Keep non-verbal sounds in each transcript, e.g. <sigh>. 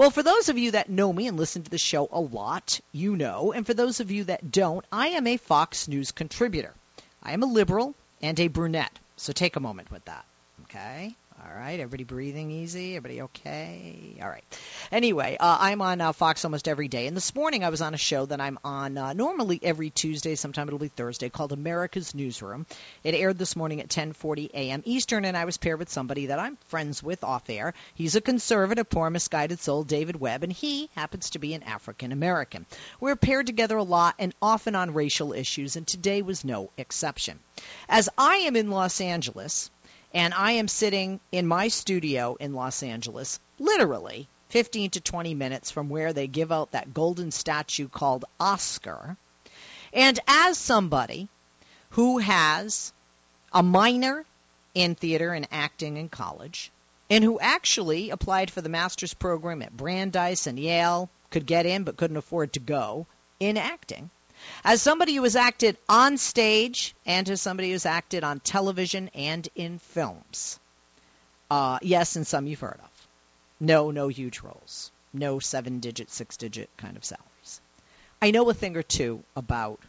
Well, for those of you that know me and listen to the show a lot, you know. And for those of you that don't, I am a Fox News contributor. I am a liberal and a brunette. So take a moment with that. Okay? All right, everybody breathing easy? Everybody okay? All right. Anyway, uh, I'm on uh, Fox almost every day. And this morning I was on a show that I'm on uh, normally every Tuesday, sometime it'll be Thursday, called America's Newsroom. It aired this morning at 10:40 a.m. Eastern, and I was paired with somebody that I'm friends with off air. He's a conservative, poor, misguided soul, David Webb, and he happens to be an African American. We're paired together a lot and often on racial issues, and today was no exception. As I am in Los Angeles, and I am sitting in my studio in Los Angeles, literally 15 to 20 minutes from where they give out that golden statue called Oscar. And as somebody who has a minor in theater and acting in college, and who actually applied for the master's program at Brandeis and Yale, could get in but couldn't afford to go in acting, as somebody who has acted on stage and as somebody who's acted on television and in films, uh, yes, and some you've heard of. No, no huge roles. No seven digit, six digit kind of salaries. I know a thing or two about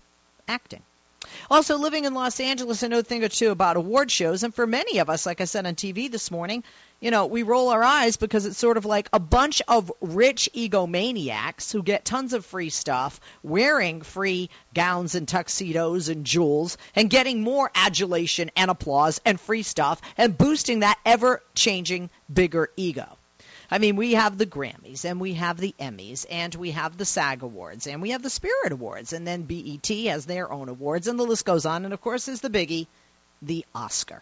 acting. Also, living in Los Angeles, I know a thing or two about award shows. And for many of us, like I said on TV this morning, you know, we roll our eyes because it's sort of like a bunch of rich egomaniacs who get tons of free stuff, wearing free gowns and tuxedos and jewels, and getting more adulation and applause and free stuff, and boosting that ever changing bigger ego. I mean, we have the Grammys and we have the Emmys and we have the SAG Awards and we have the Spirit Awards and then BET has their own awards and the list goes on. And of course, is the biggie, the Oscar.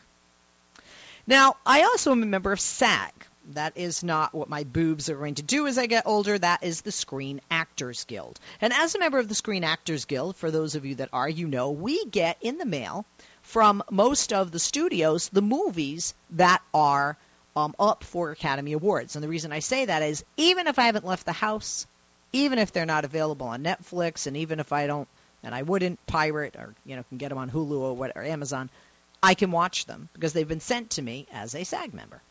Now, I also am a member of SAG. That is not what my boobs are going to do as I get older. That is the Screen Actors Guild. And as a member of the Screen Actors Guild, for those of you that are, you know, we get in the mail from most of the studios the movies that are um, up for Academy Awards. And the reason I say that is even if I haven't left the house, even if they're not available on Netflix, and even if I don't, and I wouldn't pirate or you know can get them on Hulu or, what, or Amazon, I can watch them because they've been sent to me as a SAG member.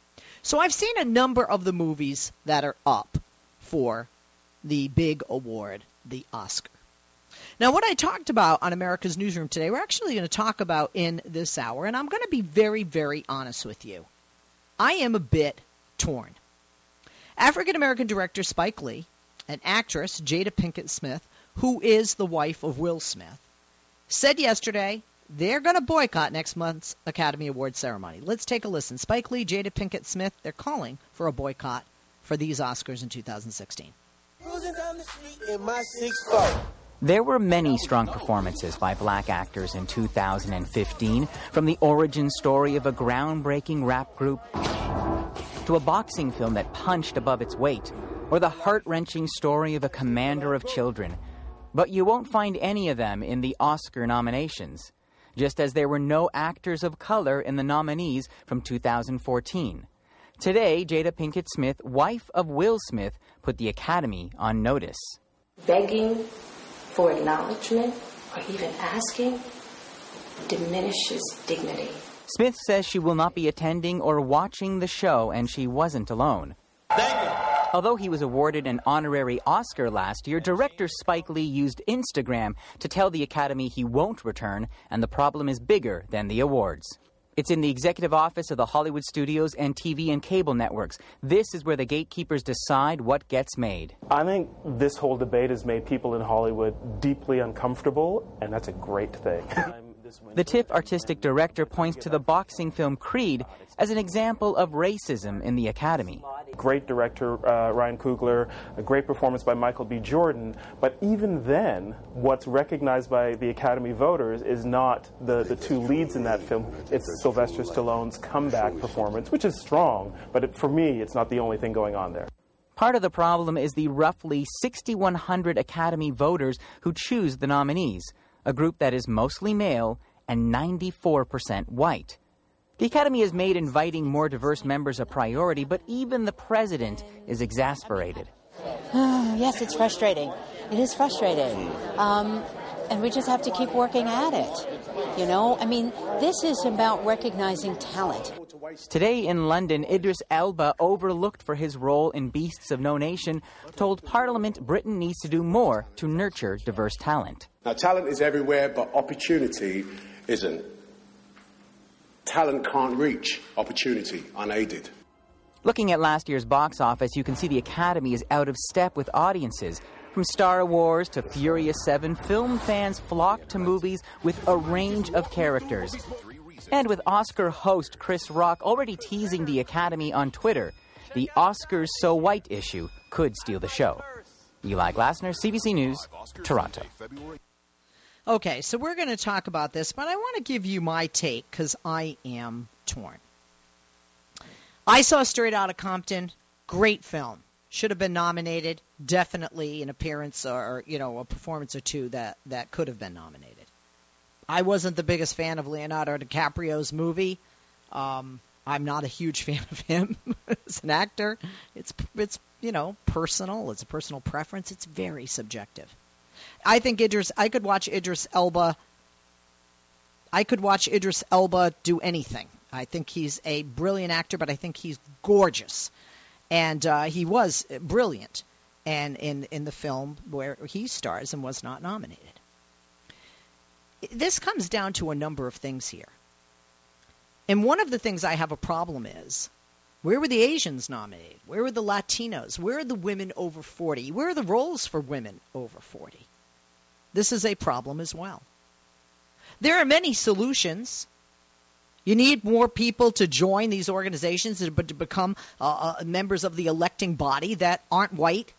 So I've seen a number of the movies that are up for the big award, the Oscar. Now, what I talked about on America's Newsroom today, we're actually going to talk about in this hour, and I'm going to be very, very honest with you. I am a bit torn. African American director Spike Lee and actress Jada Pinkett Smith, who is the wife of Will Smith, said yesterday they're going to boycott next month's Academy Award ceremony. Let's take a listen. Spike Lee, Jada Pinkett Smith, they're calling for a boycott for these Oscars in 2016. There were many strong performances by black actors in 2015, from the origin story of a groundbreaking rap group to a boxing film that punched above its weight, or the heart wrenching story of a commander of children. But you won't find any of them in the Oscar nominations, just as there were no actors of color in the nominees from 2014. Today, Jada Pinkett Smith, wife of Will Smith, put the Academy on notice. Begging for acknowledgement or even asking diminishes dignity. Smith says she will not be attending or watching the show, and she wasn't alone. Thank you. Although he was awarded an honorary Oscar last year, director Spike Lee used Instagram to tell the Academy he won't return, and the problem is bigger than the awards. It's in the executive office of the Hollywood studios and TV and cable networks. This is where the gatekeepers decide what gets made. I think this whole debate has made people in Hollywood deeply uncomfortable, and that's a great thing. <laughs> The TIFF artistic director points to the boxing film Creed as an example of racism in the Academy. Great director uh, Ryan Coogler, a great performance by Michael B. Jordan, but even then, what's recognized by the Academy voters is not the, the two leads in that film. It's Sylvester Stallone's comeback performance, which is strong, but it, for me, it's not the only thing going on there. Part of the problem is the roughly 6,100 Academy voters who choose the nominees a group that is mostly male and 94% white. The Academy has made inviting more diverse members a priority, but even the president is exasperated. <sighs> yes, it's frustrating. It is frustrating. Um, and we just have to keep working at it. You know, I mean, this is about recognizing talent. Today in London, Idris Elba, overlooked for his role in Beasts of No Nation, told Parliament Britain needs to do more to nurture diverse talent. Now, talent is everywhere, but opportunity isn't. Talent can't reach opportunity unaided. Looking at last year's box office, you can see the Academy is out of step with audiences. From Star Wars to Furious 7, film fans flock to movies with a range of characters. And with Oscar host Chris Rock already teasing the Academy on Twitter, the Oscars So White issue could steal the show. Eli Glasner, CBC News, Toronto. Okay, so we're going to talk about this, but I want to give you my take because I am torn. I saw Straight Outta Compton, great film. Should have been nominated. Definitely an appearance or you know a performance or two that that could have been nominated. I wasn't the biggest fan of Leonardo DiCaprio's movie. Um, I'm not a huge <laughs> fan of him as an actor. It's it's you know personal. It's a personal preference. It's very subjective. I think Idris. I could watch Idris Elba. I could watch Idris Elba do anything. I think he's a brilliant actor, but I think he's gorgeous, and uh, he was brilliant, and in in the film where he stars and was not nominated. This comes down to a number of things here, and one of the things I have a problem is. Where were the Asians nominated? Where were the Latinos? Where are the women over 40? Where are the roles for women over 40? This is a problem as well. There are many solutions. You need more people to join these organizations to become uh, uh, members of the electing body that aren't white,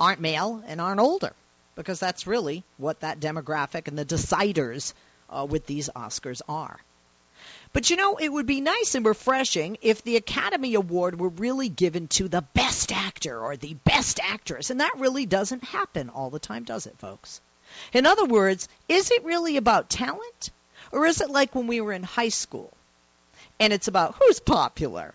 aren't male, and aren't older, because that's really what that demographic and the deciders uh, with these Oscars are. But you know, it would be nice and refreshing if the Academy Award were really given to the best actor or the best actress. And that really doesn't happen all the time, does it, folks? In other words, is it really about talent? Or is it like when we were in high school and it's about who's popular?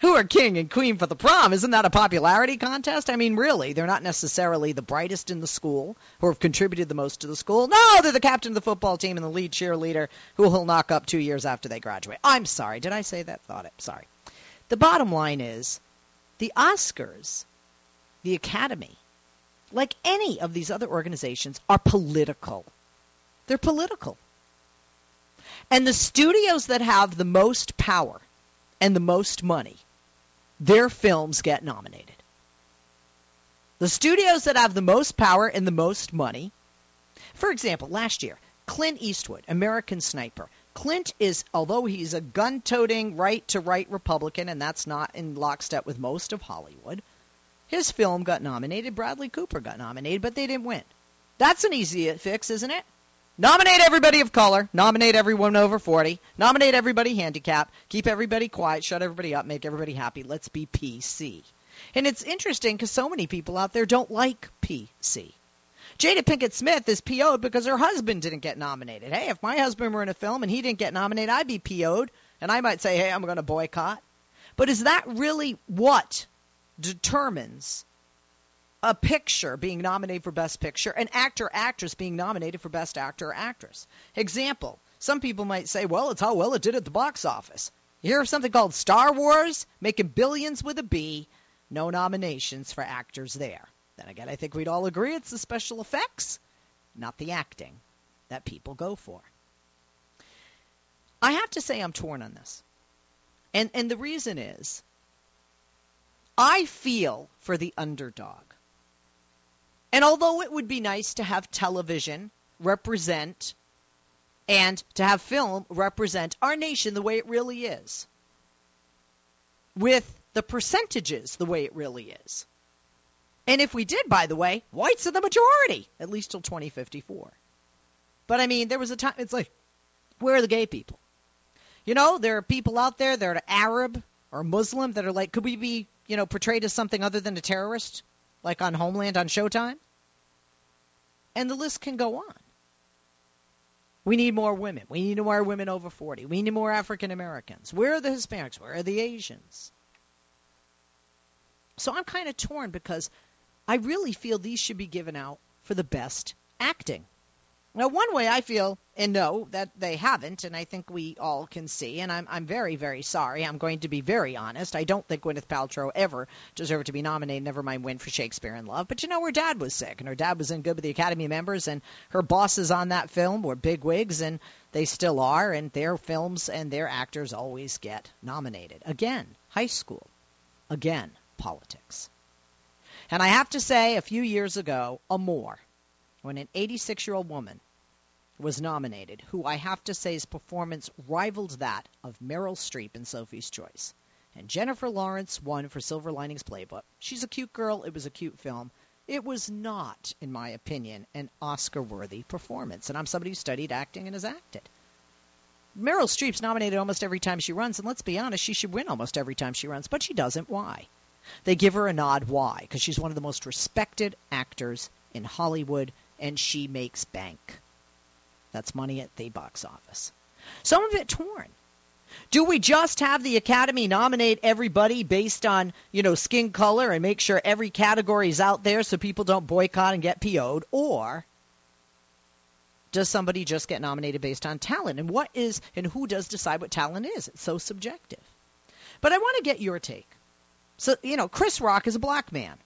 Who are king and queen for the prom? Isn't that a popularity contest? I mean, really, they're not necessarily the brightest in the school who have contributed the most to the school. No, they're the captain of the football team and the lead cheerleader who he'll knock up two years after they graduate. I'm sorry. Did I say that? Thought it. Sorry. The bottom line is the Oscars, the Academy, like any of these other organizations, are political. They're political. And the studios that have the most power and the most money their films get nominated. The studios that have the most power and the most money, for example, last year, Clint Eastwood, American Sniper. Clint is, although he's a gun toting right to right Republican, and that's not in lockstep with most of Hollywood, his film got nominated. Bradley Cooper got nominated, but they didn't win. That's an easy fix, isn't it? Nominate everybody of color. Nominate everyone over 40. Nominate everybody handicapped. Keep everybody quiet. Shut everybody up. Make everybody happy. Let's be PC. And it's interesting because so many people out there don't like PC. Jada Pinkett Smith is PO'd because her husband didn't get nominated. Hey, if my husband were in a film and he didn't get nominated, I'd be PO'd. And I might say, hey, I'm going to boycott. But is that really what determines a picture being nominated for Best Picture, an actor, actress being nominated for Best Actor or Actress. Example some people might say, well, it's how well it did at the box office. You hear of something called Star Wars, making billions with a B, no nominations for actors there. Then again, I think we'd all agree it's the special effects, not the acting, that people go for. I have to say I'm torn on this. And, and the reason is I feel for the underdog. And although it would be nice to have television represent and to have film represent our nation the way it really is, with the percentages the way it really is. And if we did, by the way, whites are the majority, at least till 2054. But I mean, there was a time, it's like, where are the gay people? You know, there are people out there that are Arab or Muslim that are like, could we be, you know, portrayed as something other than a terrorist? Like on Homeland on Showtime. And the list can go on. We need more women. We need more women over 40. We need more African Americans. Where are the Hispanics? Where are the Asians? So I'm kind of torn because I really feel these should be given out for the best acting. Now, one way I feel and know that they haven't, and I think we all can see, and I'm I'm very very sorry. I'm going to be very honest. I don't think Gwyneth Paltrow ever deserved to be nominated. Never mind win for Shakespeare in Love. But you know, her dad was sick, and her dad was in good with the Academy members, and her bosses on that film were big wigs, and they still are, and their films and their actors always get nominated. Again, high school. Again, politics. And I have to say, a few years ago, Amour when an 86 year old woman was nominated, who I have to say's performance rivaled that of Meryl Streep in Sophie's Choice. And Jennifer Lawrence won for Silver Linings Playbook. She's a cute girl. It was a cute film. It was not, in my opinion, an Oscar worthy performance. And I'm somebody who studied acting and has acted. Meryl Streep's nominated almost every time she runs, and let's be honest, she should win almost every time she runs, but she doesn't. Why? They give her a nod. Why? Because she's one of the most respected actors in Hollywood and she makes bank. That's money at the box office. Some of it torn. Do we just have the Academy nominate everybody based on, you know, skin color and make sure every category is out there so people don't boycott and get PO'd? Or does somebody just get nominated based on talent? And what is, and who does decide what talent is? It's so subjective. But I want to get your take. So, you know, Chris Rock is a black man.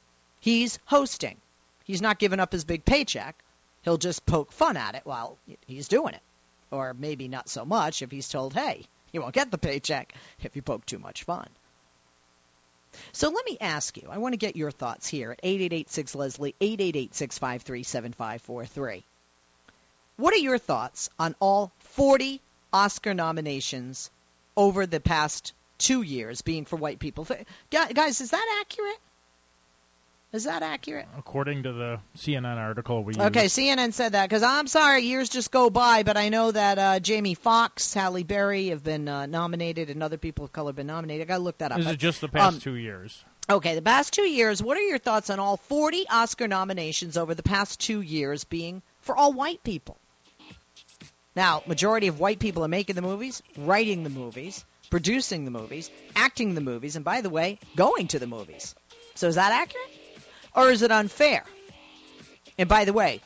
He's hosting. He's not giving up his big paycheck. He'll just poke fun at it while he's doing it. Or maybe not so much if he's told, hey, you won't get the paycheck if you poke too much fun. So let me ask you, I want to get your thoughts here at 8886 Leslie, 888 653 7543. What are your thoughts on all 40 Oscar nominations over the past two years being for white people? Guys, is that accurate? Is that accurate? According to the CNN article we Okay, CNN said that because I'm sorry, years just go by, but I know that uh, Jamie Foxx, Halle Berry have been uh, nominated, and other people of color have been nominated. I got to look that up. This is just the past um, two years. Okay, the past two years. What are your thoughts on all 40 Oscar nominations over the past two years being for all white people? Now, majority of white people are making the movies, writing the movies, producing the movies, acting the movies, and by the way, going to the movies. So is that accurate? Or is it unfair? And by the way,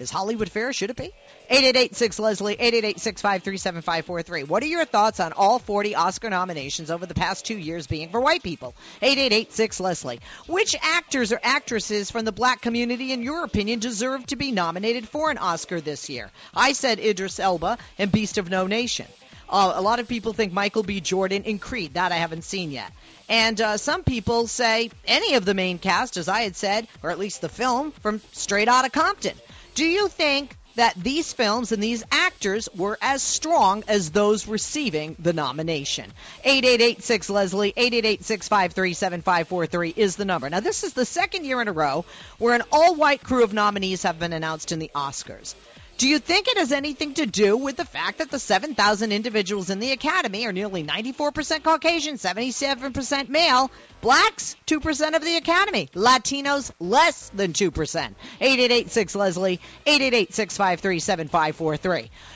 is Hollywood fair? Should it be? 8886 Leslie, 888 What are your thoughts on all 40 Oscar nominations over the past two years being for white people? 8886 Leslie. Which actors or actresses from the black community, in your opinion, deserve to be nominated for an Oscar this year? I said Idris Elba and Beast of No Nation. Uh, a lot of people think Michael B. Jordan in Creed. That I haven't seen yet. And uh, some people say any of the main cast, as I had said, or at least the film from Straight Outta Compton. Do you think that these films and these actors were as strong as those receiving the nomination. 8886 Leslie, 888 is the number. Now, this is the second year in a row where an all white crew of nominees have been announced in the Oscars. Do you think it has anything to do with the fact that the 7,000 individuals in the Academy are nearly 94% Caucasian, 77% male, blacks 2% of the Academy, Latinos less than 2%? 8886 Leslie, 888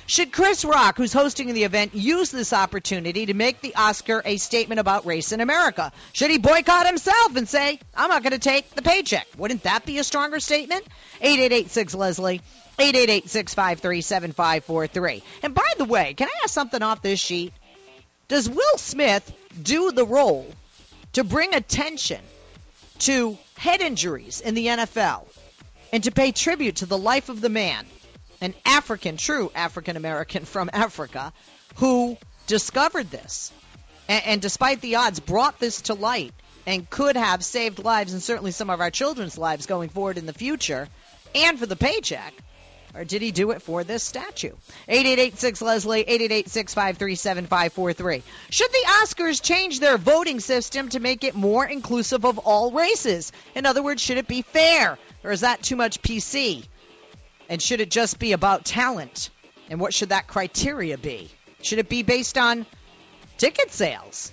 Should Chris Rock, who's hosting the event, use this opportunity to make the Oscar a statement about race in America? Should he boycott himself and say, I'm not going to take the paycheck? Wouldn't that be a stronger statement? 8886 Leslie, 888-653-7543. And by the way, can I ask something off this sheet? Does Will Smith do the role to bring attention to head injuries in the NFL and to pay tribute to the life of the man, an African, true African American <laughs> from Africa, who discovered this and, and despite the odds brought this to light and could have saved lives and certainly some of our children's lives going forward in the future and for the paycheck? Or did he do it for this statue? 8886 Leslie, 888 Should the Oscars change their voting system to make it more inclusive of all races? In other words, should it be fair? Or is that too much PC? And should it just be about talent? And what should that criteria be? Should it be based on ticket sales?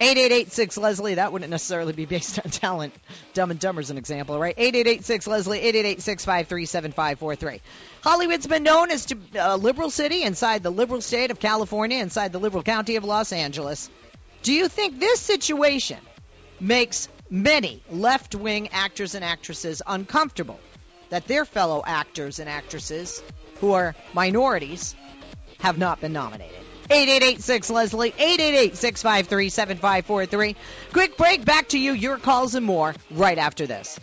8886 Leslie, that wouldn't necessarily be based on talent. Dumb and Dumber's an example, right? 8886 Leslie, 888 Hollywood's been known as a uh, liberal city inside the liberal state of California, inside the liberal county of Los Angeles. Do you think this situation makes many left wing actors and actresses uncomfortable? that their fellow actors and actresses who are minorities have not been nominated. 8886 Leslie, 888 653 7543. Quick break, back to you, your calls and more right after this.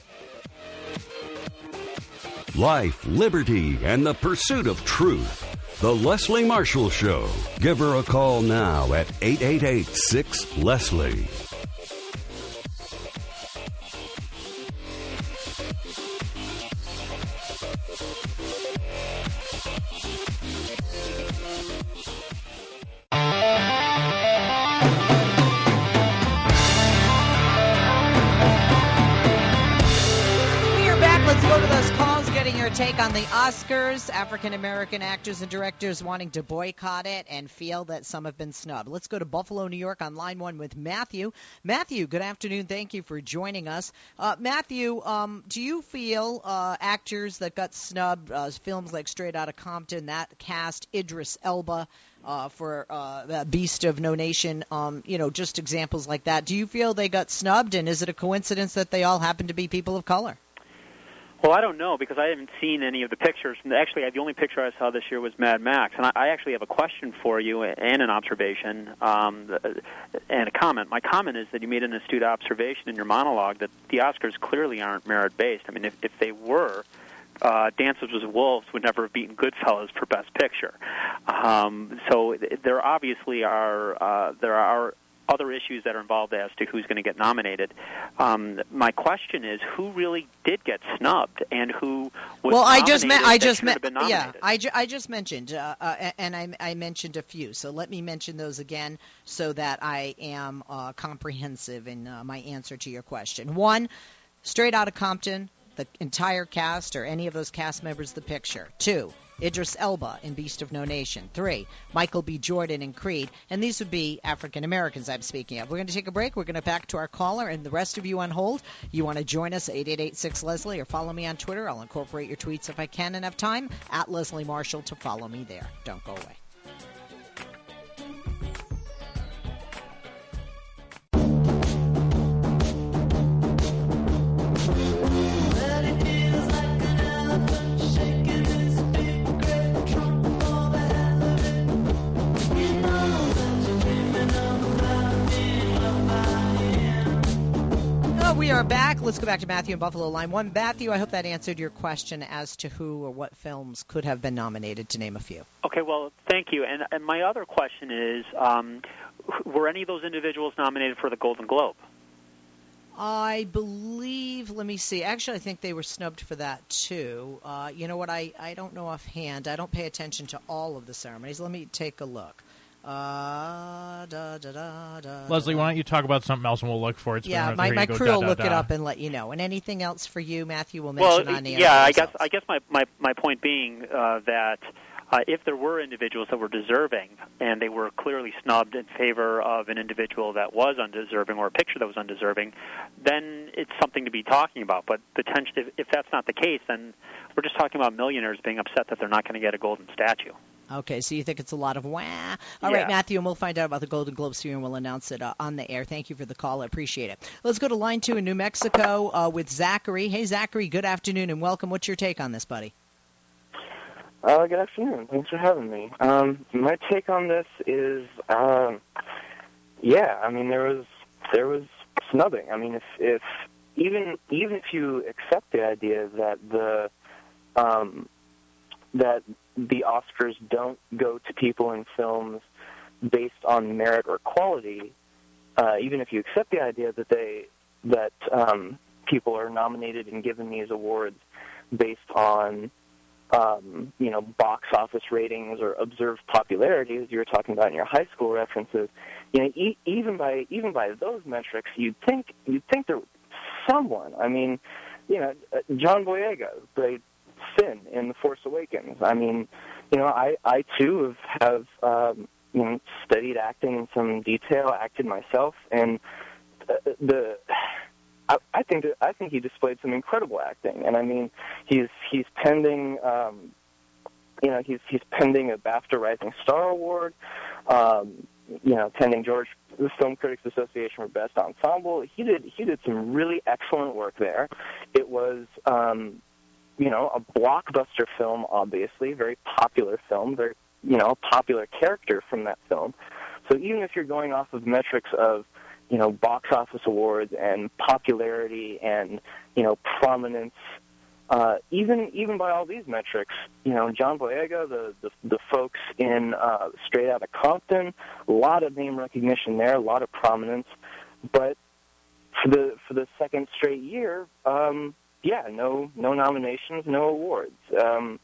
Life, liberty, and the pursuit of truth. The Leslie Marshall Show. Give her a call now at 888 6 Leslie. Take on the Oscars. African American actors and directors wanting to boycott it and feel that some have been snubbed. Let's go to Buffalo, New York on line one with Matthew. Matthew, good afternoon. Thank you for joining us. Uh, Matthew, um, do you feel uh, actors that got snubbed, uh, films like Straight Outta Compton, that cast, Idris Elba, uh, for uh, Beast of No Nation, um, you know, just examples like that. Do you feel they got snubbed, and is it a coincidence that they all happen to be people of color? Well, I don't know because I haven't seen any of the pictures. Actually, the only picture I saw this year was Mad Max, and I actually have a question for you and an observation um, and a comment. My comment is that you made an astute observation in your monologue that the Oscars clearly aren't merit based. I mean, if, if they were, uh, Dances with Wolves would never have beaten Goodfellas for Best Picture. Um, so there obviously are uh, there are other issues that are involved as to who's going to get nominated. Um, my question is, who really did get snubbed, and who was well? I just meant I just meant yeah. I, ju- I just mentioned, uh, uh, and I, I mentioned a few. So let me mention those again, so that I am uh, comprehensive in uh, my answer to your question. One, Straight Outta Compton, the entire cast or any of those cast members, the picture. Two, Idris Elba in Beast of No Nation. Three, Michael B. Jordan in Creed. And these would be African Americans I'm speaking of. We're going to take a break. We're going to back to our caller and the rest of you on hold. You want to join us, 8886 Leslie, or follow me on Twitter. I'll incorporate your tweets if I can and have time at Leslie Marshall to follow me there. Don't go away. We are back. Let's go back to Matthew and Buffalo Line 1. Matthew, I hope that answered your question as to who or what films could have been nominated, to name a few. Okay, well, thank you. And, and my other question is um, were any of those individuals nominated for the Golden Globe? I believe, let me see. Actually, I think they were snubbed for that too. Uh, you know what? I, I don't know offhand. I don't pay attention to all of the ceremonies. Let me take a look. Uh, da, da, da, Leslie, why don't you talk about something else and we'll look for it? So yeah, my, my crew will look it up and let you know. And anything else for you, Matthew? Will mention well, on the yeah, I guess I guess my my my point being uh, that. Uh, if there were individuals that were deserving and they were clearly snubbed in favor of an individual that was undeserving or a picture that was undeserving, then it's something to be talking about. But potentially, if, if that's not the case, then we're just talking about millionaires being upset that they're not going to get a golden statue. Okay, so you think it's a lot of wah. All yeah. right, Matthew, and we'll find out about the Golden Globes here and we'll announce it uh, on the air. Thank you for the call. I appreciate it. Let's go to line two in New Mexico uh, with Zachary. Hey, Zachary, good afternoon and welcome. What's your take on this, buddy? Uh, good afternoon. Thanks for having me. Um, my take on this is, um, yeah, I mean, there was there was snubbing. I mean, if if even even if you accept the idea that the um, that the Oscars don't go to people in films based on merit or quality, uh, even if you accept the idea that they that um, people are nominated and given these awards based on um, you know box office ratings or observed popularity, as you were talking about in your high school references, you know e- even by even by those metrics, you'd think you'd think there someone. I mean, you know, uh, John Boyega Finn in The Force Awakens. I mean, you know, I I too have, have um, you know studied acting in some detail, acted myself, and the, the <sighs> I, I think that I think he displayed some incredible acting. And I mean, he's he's pending. Um, you know, he's he's pending a BAFTA Rising Star Award. Um, you know, pending George the Film Critics Association for Best Ensemble. He did he did some really excellent work there. It was um, you know, a blockbuster film, obviously, very popular film, very, you know, popular character from that film. So even if you're going off of metrics of, you know, box office awards and popularity and, you know, prominence, uh, even even by all these metrics, you know, John Boyega, the the, the folks in uh, Straight Outta Compton, a lot of name recognition there, a lot of prominence, but for the for the second straight year, um, yeah, no no nominations, no awards. Um,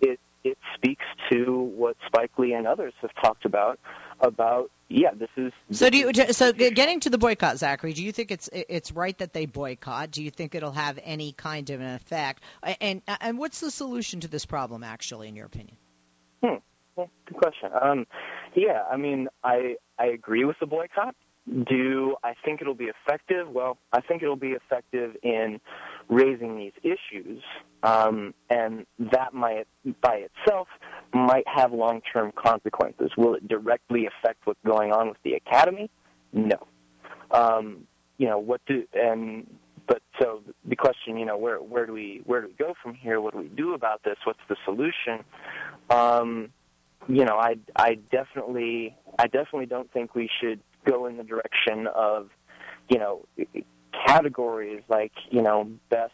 it it speaks to what Spike Lee and others have talked about about yeah, this is. This so do you? So getting to the boycott, Zachary, do you think it's it's right that they boycott? Do you think it'll have any kind of an effect? And and what's the solution to this problem, actually, in your opinion? Hmm. Well, good question. Um, yeah, I mean, I I agree with the boycott. Do I think it'll be effective? Well, I think it'll be effective in raising these issues, um, and that might, by itself, might have long-term consequences. Will it directly affect what's going on with the academy? No. Um, you know what do and but so the question, you know, where where do we where do we go from here? What do we do about this? What's the solution? Um, you know, I I definitely I definitely don't think we should go in the direction of, you know, categories like, you know, best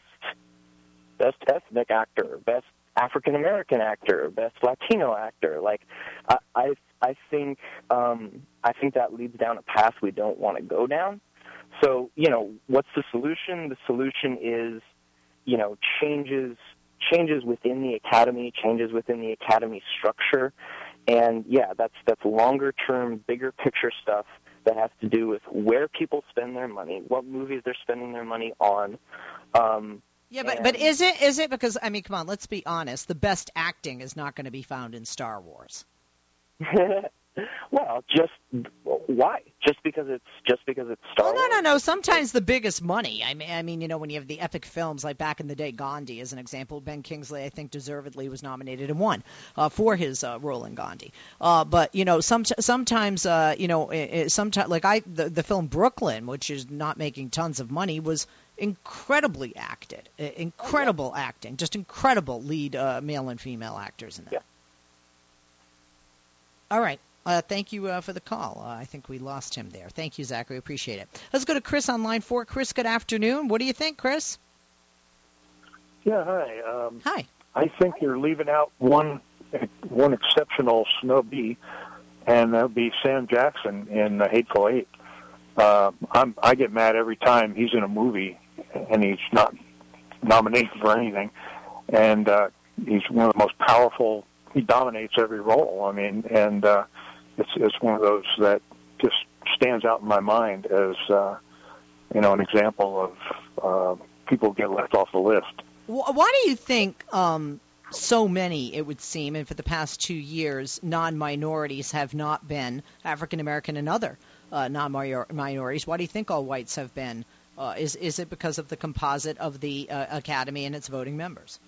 best ethnic actor, best African American actor, best Latino actor. Like, I I, I think um, I think that leads down a path we don't want to go down. So, you know, what's the solution? The solution is, you know, changes changes within the academy, changes within the academy structure, and yeah, that's that's longer term, bigger picture stuff that has to do with where people spend their money, what movies they're spending their money on. Um, yeah, but but is it is it because I mean, come on, let's be honest. The best acting is not going to be found in Star Wars. <laughs> well, just why? Just because it's just because it's Star well, Wars? No, no, no. Sometimes the biggest money. I mean, I mean, you know, when you have the epic films like back in the day, Gandhi is an example. Ben Kingsley, I think, deservedly was nominated and won uh, for his uh, role in Gandhi. Uh, but you know, some sometimes, uh, you know, sometimes like I the, the film Brooklyn, which is not making tons of money, was incredibly acted, incredible oh, yeah. acting, just incredible lead uh, male and female actors in that. Yeah. All right. Uh, thank you uh, for the call. Uh, I think we lost him there. Thank you, Zachary. Appreciate it. Let's go to Chris on line four. Chris, good afternoon. What do you think, Chris? Yeah, hi. Um, hi. I think you're leaving out one one exceptional snubby, and that would be Sam Jackson in The Hateful Eight. Uh, I'm, I get mad every time he's in a movie and he's not nominated for anything, and uh, he's one of the most powerful. He dominates every role. I mean, and uh, it's it's one of those that just stands out in my mind as uh, you know an example of uh, people get left off the list. Why do you think um, so many, it would seem, and for the past two years, non-minorities have not been African American and other uh, non-minorities? Why do you think all whites have been? Uh, is is it because of the composite of the uh, academy and its voting members?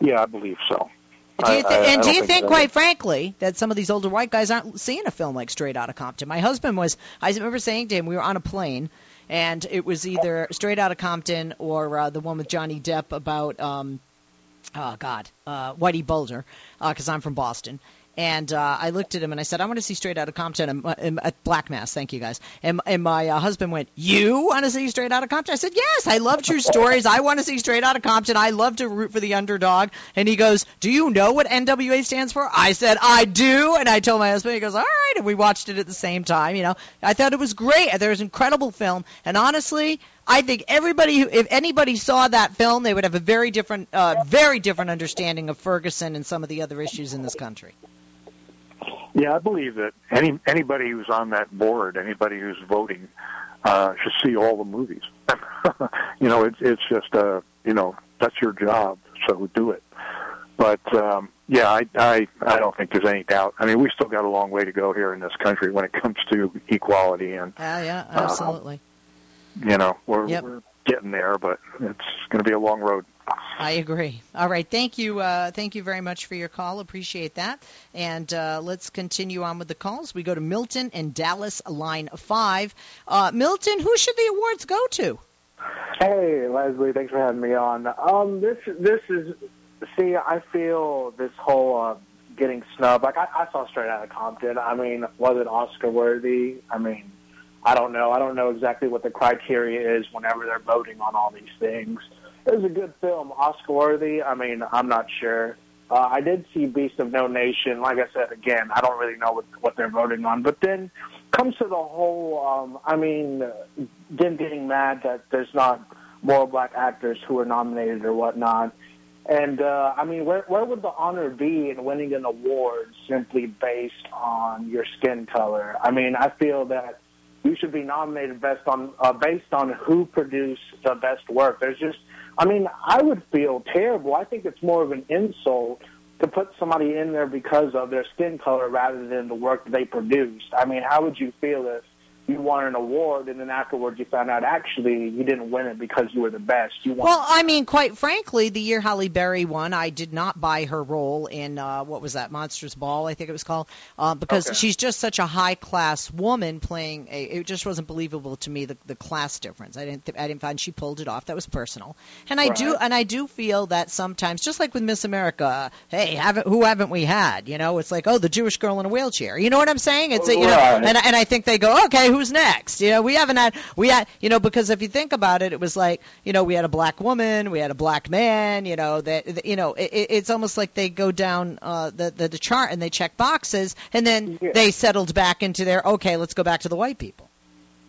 Yeah, I believe so. Do you th- I, I, and do you think, quite frankly, that some of these older white guys aren't seeing a film like Straight Outta Compton? My husband was. I remember saying to him, we were on a plane, and it was either Straight Outta Compton or uh, the one with Johnny Depp about. Um, oh God, uh, Whitey Bulger, because uh, I'm from Boston, and uh, I looked at him and I said, I want to see Straight Out of Compton and, and, at Black Mass. Thank you guys. And, and my uh, husband went, You want to see Straight Out of Compton? I said, Yes, I love true stories. I want to see Straight Out of Compton. I love to root for the underdog. And he goes, Do you know what NWA stands for? I said, I do. And I told my husband, he goes, All right. And we watched it at the same time. You know, I thought it was great. There was an incredible film. And honestly, I think everybody, who, if anybody saw that film, they would have a very different, uh, very different understanding of Ferguson and some of the other issues in this country. Yeah, I believe that any anybody who's on that board, anybody who's voting, uh, should see all the movies. <laughs> you know, it's it's just uh, you know that's your job, so do it. But um, yeah, I, I I don't think there's any doubt. I mean, we still got a long way to go here in this country when it comes to equality and. Uh, yeah, absolutely. Uh, you know, we're, yep. we're getting there, but it's going to be a long road. I agree. All right, thank you, uh, thank you very much for your call. Appreciate that. And uh, let's continue on with the calls. We go to Milton in Dallas, line five. Uh, Milton, who should the awards go to? Hey, Leslie, thanks for having me on. Um, this this is see, I feel this whole uh, getting snubbed. Like I, I saw Straight Outta Compton. I mean, was it Oscar worthy? I mean, I don't know. I don't know exactly what the criteria is whenever they're voting on all these things. It was a good film, Oscar worthy. I mean, I'm not sure. Uh, I did see Beast of No Nation. Like I said, again, I don't really know what, what they're voting on. But then comes to the whole. Um, I mean, them getting mad that there's not more black actors who are nominated or whatnot. And uh, I mean, where where would the honor be in winning an award simply based on your skin color? I mean, I feel that you should be nominated based on uh, based on who produced the best work. There's just, I mean, I would feel terrible. I think it's more of an insult to put somebody in there because of their skin color rather than the work they produced. I mean, how would you feel if you won an award and then afterwards you found out actually you didn't win it because you were the best. You won. Well, I mean, quite frankly, the year Halle Berry won, I did not buy her role in uh, what was that Monsters Ball, I think it was called, uh, because Okay. she's just such a high class woman playing. A, it just wasn't believable to me the, the class difference. I didn't th- I didn't find she pulled it off. That was personal, and I do and I do feel that sometimes, just like with Miss America, hey, haven't who haven't we had? You know, it's like oh, the Jewish girl in a wheelchair. You know what I'm saying? It's a, you know, and and I think they go, okay, who's next? You know, we haven't had we had you know because if you think about it, it was like you know we had a black woman, we had a black man. You know that you know it, it- it's almost like they go down uh, the, the the chart and they check boxes, and then they settled back into their okay, let's go back to the white people.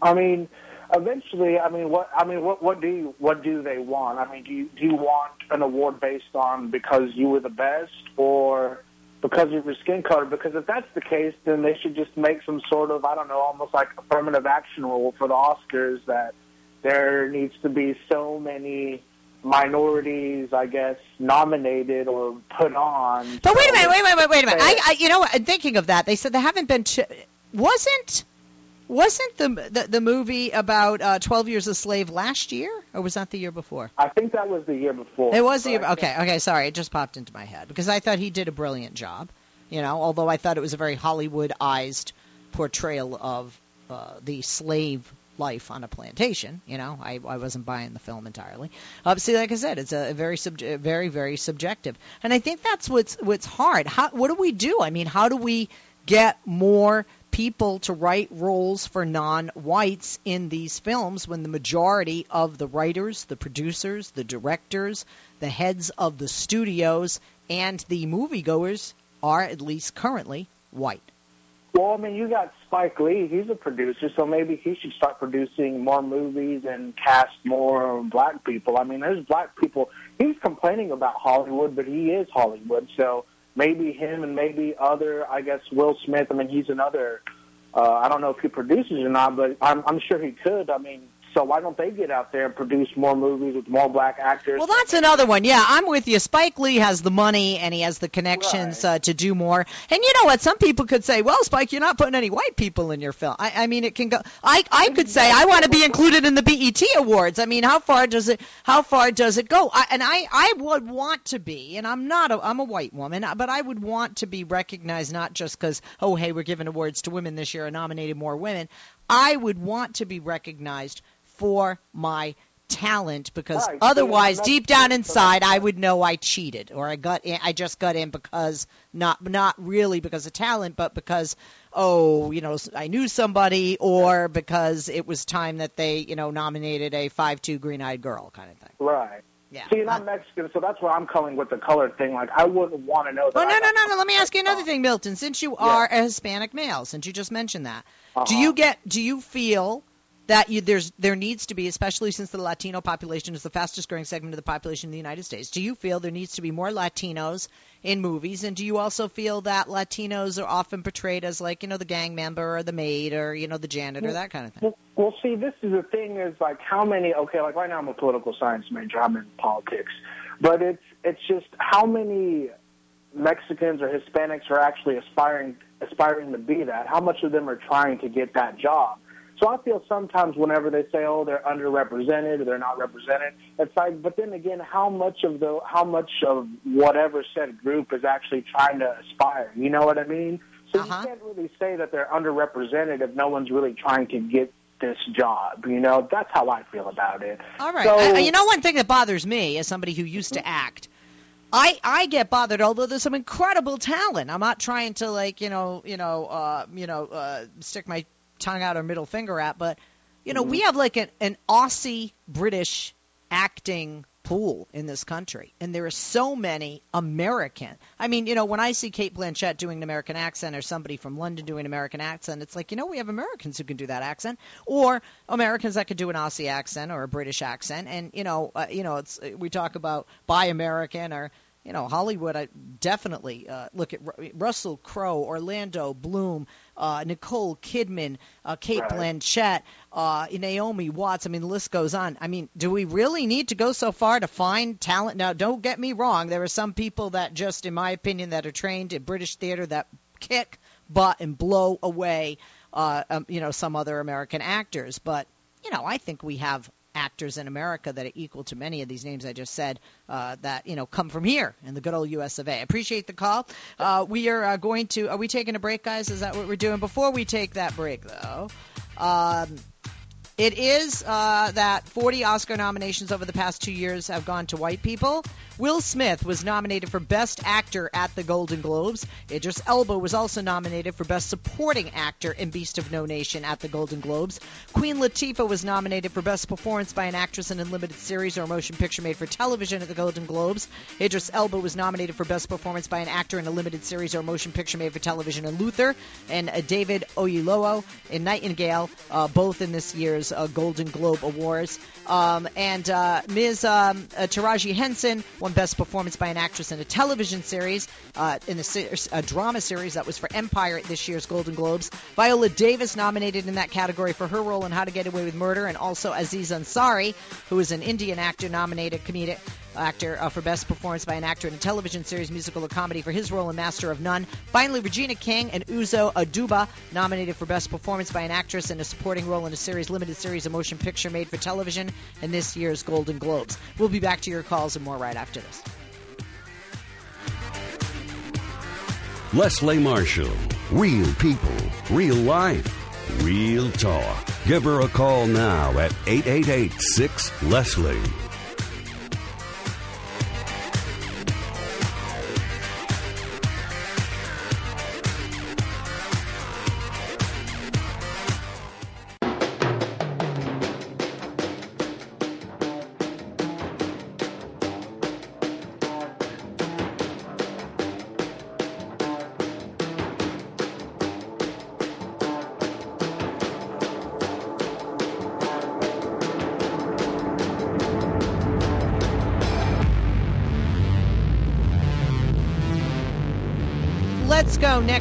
I mean, eventually, I mean, what I mean, what what do you what do they want? I mean, do you do you want an award based on because you were the best or because of your skin color? Because if that's the case, then they should just make some sort of I don't know, almost like affirmative action rule for the Oscars that there needs to be so many minorities, I guess, nominated or put on. But wait a minute, wait, wait, wait, wait a minute. I, I you know, what, thinking of that, they said there haven't been. Ch- wasn't wasn't the, the the movie about uh, Twelve Years a Slave last year, or was that the year before? I think that was the year before. It was the I okay. Okay, sorry, it just popped into my head because I thought he did a brilliant job. You know, although I thought it was a very Hollywoodized portrayal of uh, the slave life on a plantation. You know, I, I wasn't buying the film entirely. Obviously, like I said, it's a very subj- very very subjective, and I think that's what's what's hard. How what do we do? I mean, how do we get more people to write roles for non-whites in these films when the majority of the writers, the producers, the directors, the heads of the studios, and the moviegoers are at least currently white. Well, I mean, you got Spike Lee. He's a producer, so maybe he should start producing more movies and cast more black people. I mean, there's black people. He's complaining about Hollywood, but he is Hollywood. So maybe him and maybe other, I guess, Will Smith. I mean, he's another. Uh, I don't know if he produces or not, but I'm, I'm sure he could. I mean, so why don't they get out there and produce more movies with more black actors? Well, that's another one. Yeah, I'm with you. Spike Lee has the money and he has the connections uh, to do more. And you know what? Some people could say, "Well, Spike, you're not putting any white people in your film." I, I mean, it can go. I I could say I want to be included in the BET awards. I mean, how far does it how far does it go? I, and I I would want to be, and I'm not. A, I'm a white woman, but I would want to be recognized not just because oh hey we're giving awards to women this year and nominated more women. I would want to be recognized for my talent because Right. otherwise deep down inside I would know I cheated or I got in, I just got in because not not really because of talent but because oh you know I knew somebody or because it was time that they you know nominated a 5'2 green-eyed girl kind of thing. Right. Yeah. See, and I'm Mexican, so that's what I'm calling with the color thing. Like, I wouldn't want to know that. Oh no no no no! Let me ask you another <laughs> thing, Milton. Since you are a Hispanic male, since you just mentioned that, do uh-huh. you get do you feel that you, there's there needs to be, especially since the Latino population is the fastest growing segment of the population in the United States, do you feel there needs to be more Latinos in movies? And do you also feel that Latinos are often portrayed as like you know the gang member or the maid or you know the janitor, that kind of thing? Well, well, see, this is the thing is like how many? Okay, like right now I'm a political science major. I'm in politics, but it's it's just how many Mexicans or Hispanics are actually aspiring aspiring to be that. How much of them are trying to get that job? So I feel sometimes whenever they say, "Oh, they're underrepresented" or "They're not represented," it's like, but then again, how much of the how much of whatever said group is actually trying to aspire? You know what I mean? So you can't really say that they're underrepresented if no one's really trying to get this job. You know, that's how I feel about it. All right. So, I, you know, one thing that bothers me as somebody who used to act, I I get bothered. Although there's some incredible talent. I'm not trying to like you know you know uh, you know uh, stick my tongue out or middle finger at, but you know we have like an, an Aussie British acting pool in this country, and there are so many American. I mean, you know, when I see Cate Blanchett doing an American accent or somebody from London doing an American accent, it's like, you know, we have Americans who can do that accent, or Americans that could do an Aussie accent or a British accent, and you know, uh, you know, it's we talk about buy American or you know, Hollywood, I definitely uh, look at Ru- Russell Crowe, Orlando Bloom, uh, Nicole Kidman, uh, Cate Right. Blanchett, uh, Naomi Watts. I mean, the list goes on. I mean, do we really need to go so far to find talent? Now, don't get me wrong. There are some people that just, in my opinion, that are trained in British theater that kick butt and blow away, uh, um, you know, some other American actors. But you know, I think we have actors in America that are equal to many of these names I just said uh, that you know come from here in the good old U.S. of A. Appreciate the call. Uh, we are uh, going to. Are we taking a break, guys? Is that what we're doing? Before we take that break, though. Um, it is uh, that 40 Oscar nominations over the past two years have gone to white people. Will Smith was nominated for Best Actor at the Golden Globes. Idris Elba was also nominated for Best Supporting Actor in Beast of No Nation at the Golden Globes. Queen Latifah was nominated for Best Performance by an Actress in a Limited Series or Motion Picture Made for Television at the Golden Globes. Idris Elba was nominated for Best Performance by an Actor in a Limited Series or Motion Picture Made for Television in Luther. And uh, David Oyelowo in Nightingale, uh, both in this year's uh, Golden Globe Awards. Um, and uh, Ms. Um, uh, Taraji Henson won Best Performance by an Actress in a Television Series uh, in a, a drama series that was for Empire at this year's Golden Globes. Viola Davis nominated in that category for her role in How to Get Away with Murder, and also Aziz Ansari, who is an Indian actor nominated comedic actor uh, for Best Performance by an Actor in a Television Series, Musical, or Comedy for his role in Master of None. Finally, Regina King and Uzo Aduba nominated for Best Performance by an Actress in a Supporting Role in a Series, Limited Series, a Motion Picture made for television in this year's Golden Globes. We'll be back to your calls and more right after this. Leslie Marshall. Real people, real life, real talk. Give her a call now at 888 6 Leslie.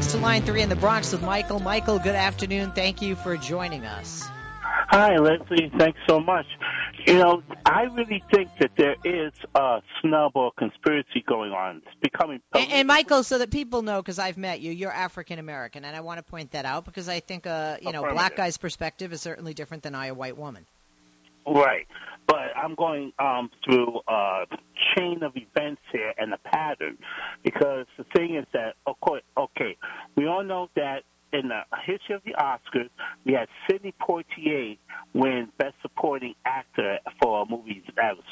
Next to line three in the Bronx with Michael. Michael, good afternoon. Thank you for joining us. Hi, Leslie. Thanks so much. You know, I really think that there is a snub or conspiracy going on. It's becoming And, and Michael, so that people know, because I've met you, you're African American, and I want to point that out because I think a you know black guy's perspective is certainly different than I, a white woman. right. But I'm going um, through a chain of events here and a pattern because the thing is that, okay, we all know that in the history of the Oscars, we had Sidney Poitier win Best Supporting Actor for a movie that was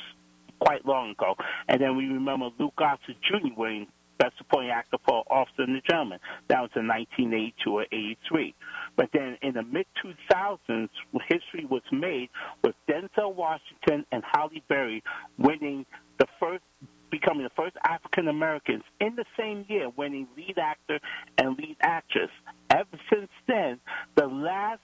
quite long ago. And then we remember Lou Gossett Jr. winning Best Supporting Actor for Officer and the Gentleman. That was in 1982 or 83. But then in the mid 2000s, history was made with Denzel Washington and Halle Berry winning the first, becoming the first African Americans in the same year, winning lead actor and lead actress. Ever since then, the last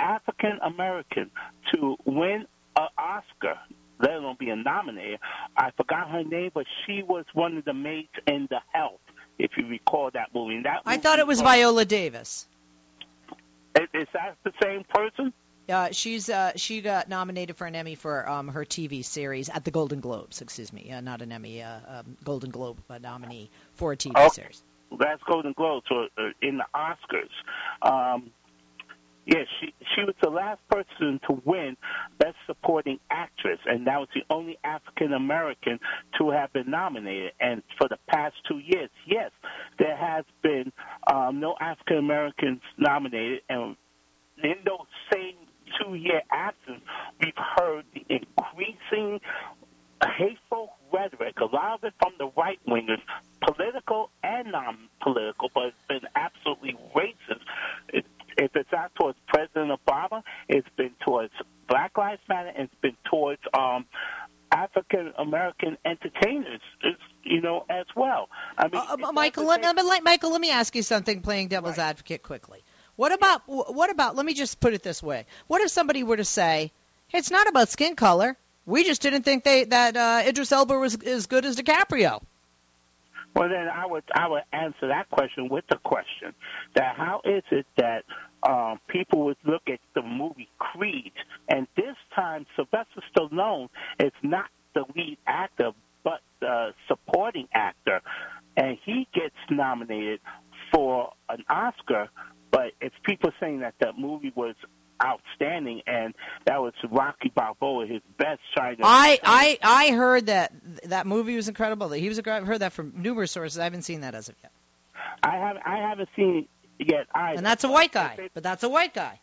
African American to win an Oscar, let alone be a nominated, I forgot her name, but she was one of the maids in The Help. If you recall that movie, that I thought it was- Viola Davis. Is, that the same person? Uh, she's uh, she got nominated for an Emmy for um, her TV series at the Golden Globes. Excuse me, uh, not an Emmy, uh, um, Golden Globe uh, nominee for a TV Okay. series. That's Golden Globes or, uh, in the Oscars. Um, yeah, she she was the last person to win Best Supporting Actress, and that was the only African American to have been nominated. And for the past two years, yes, there has been um, no African Americans nominated, and in those same two year absence, we've heard the increasing hateful rhetoric, a lot of it from the right wingers, political and non political, but it's been absolutely racist. It, if it's not towards President Obama, it's been towards Black Lives Matter, it's been towards um, African American entertainers, it's, you know, as well. I mean, Uh, Michael, let, let, Michael, let me ask you something. Playing devil's advocate quickly. What about what about? Let me just put it this way. What if somebody were to say, "It's not about skin color. We just didn't think they that uh, Idris Elba was as good as DiCaprio." Well, then I would I would answer that question with the question that how is it that um, people would look at the movie Creed, and this time Sylvester Stallone is not the lead actor, but the supporting actor, and he gets nominated for an Oscar. But it's people saying that the movie was outstanding, and that was Rocky Balboa, his best trying to. I I I heard that that movie was incredible. That he was. a- I've heard that from numerous sources. I haven't seen that as of yet. I haven't I haven't seen yet. And that's a white guy. But that's a white guy.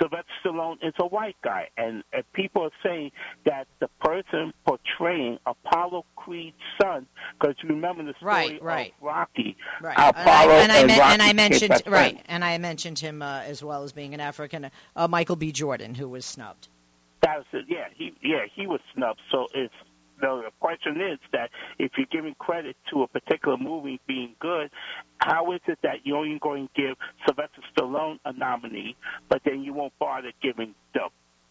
Sylvester Stallone is a white guy, and, and people are saying that the person portraying Apollo Creed's son, because you remember the story Right, right. of Rocky, Right. Apollo and I, and I, men- Rocky and I mentioned right, and I mentioned him uh, as well as being an African, uh, Michael B. Jordan, who was snubbed. That was it. Yeah, he yeah he was snubbed. So it's the question is that if you're giving credit to a particular movie being good, how is it that you're only going to give Sylvester Stallone a nominee, but then you won't bother giving the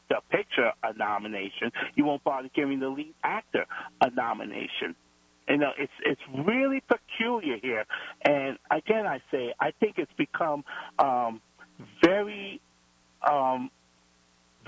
the picture a nomination? You won't bother giving the lead actor a nomination. You know, it's it's really peculiar here. And again, I say I think it's become um, very um,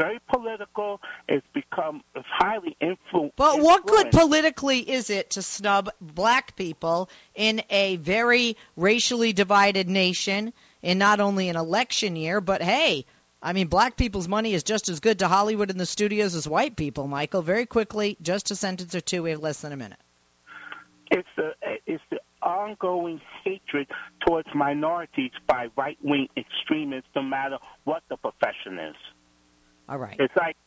very political. It's become it's highly influential. But what good politically is it to snub black people in a very racially divided nation in not only an election year, but hey, I mean, black people's money is just as good to Hollywood and the studios as white people, Michael. Very quickly, just a sentence or two. We have less than a minute. It's the it's the ongoing hatred towards minorities by right wing extremists, no matter what the profession is. All right. Like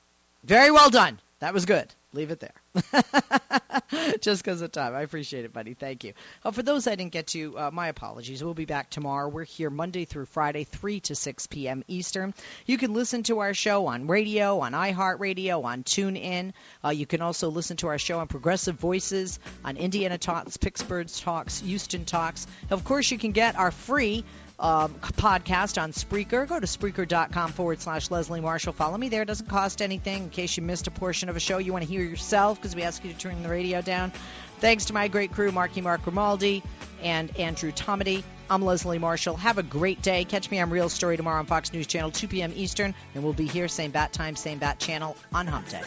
Very well done. That was good. Leave it there. <laughs> Just because of time. I appreciate it, buddy. Thank you. Uh, for those I didn't get to, uh, my apologies. We'll be back tomorrow. We're here Monday through Friday, 3 to 6 p.m. Eastern. You can listen to our show on radio, on iHeartRadio, on TuneIn. Uh, you can also listen to our show on Progressive Voices, on Indiana Talks, Pittsburgh Talks, Houston Talks. Of course, you can get our free um, podcast on Spreaker. Go to Spreaker.com forward slash Leslie Marshall. Follow me there. It doesn't cost anything in case you missed a portion of a show you want to hear yourself because we ask you to turn the radio down. Thanks to my great crew, Marky Mark Grimaldi and Andrew Tomedy. I'm Leslie Marshall. Have a great day. Catch me on Real Story tomorrow on Fox News Channel, 2 p.m. Eastern, and we'll be here, same bat time, same bat channel on Hump Day.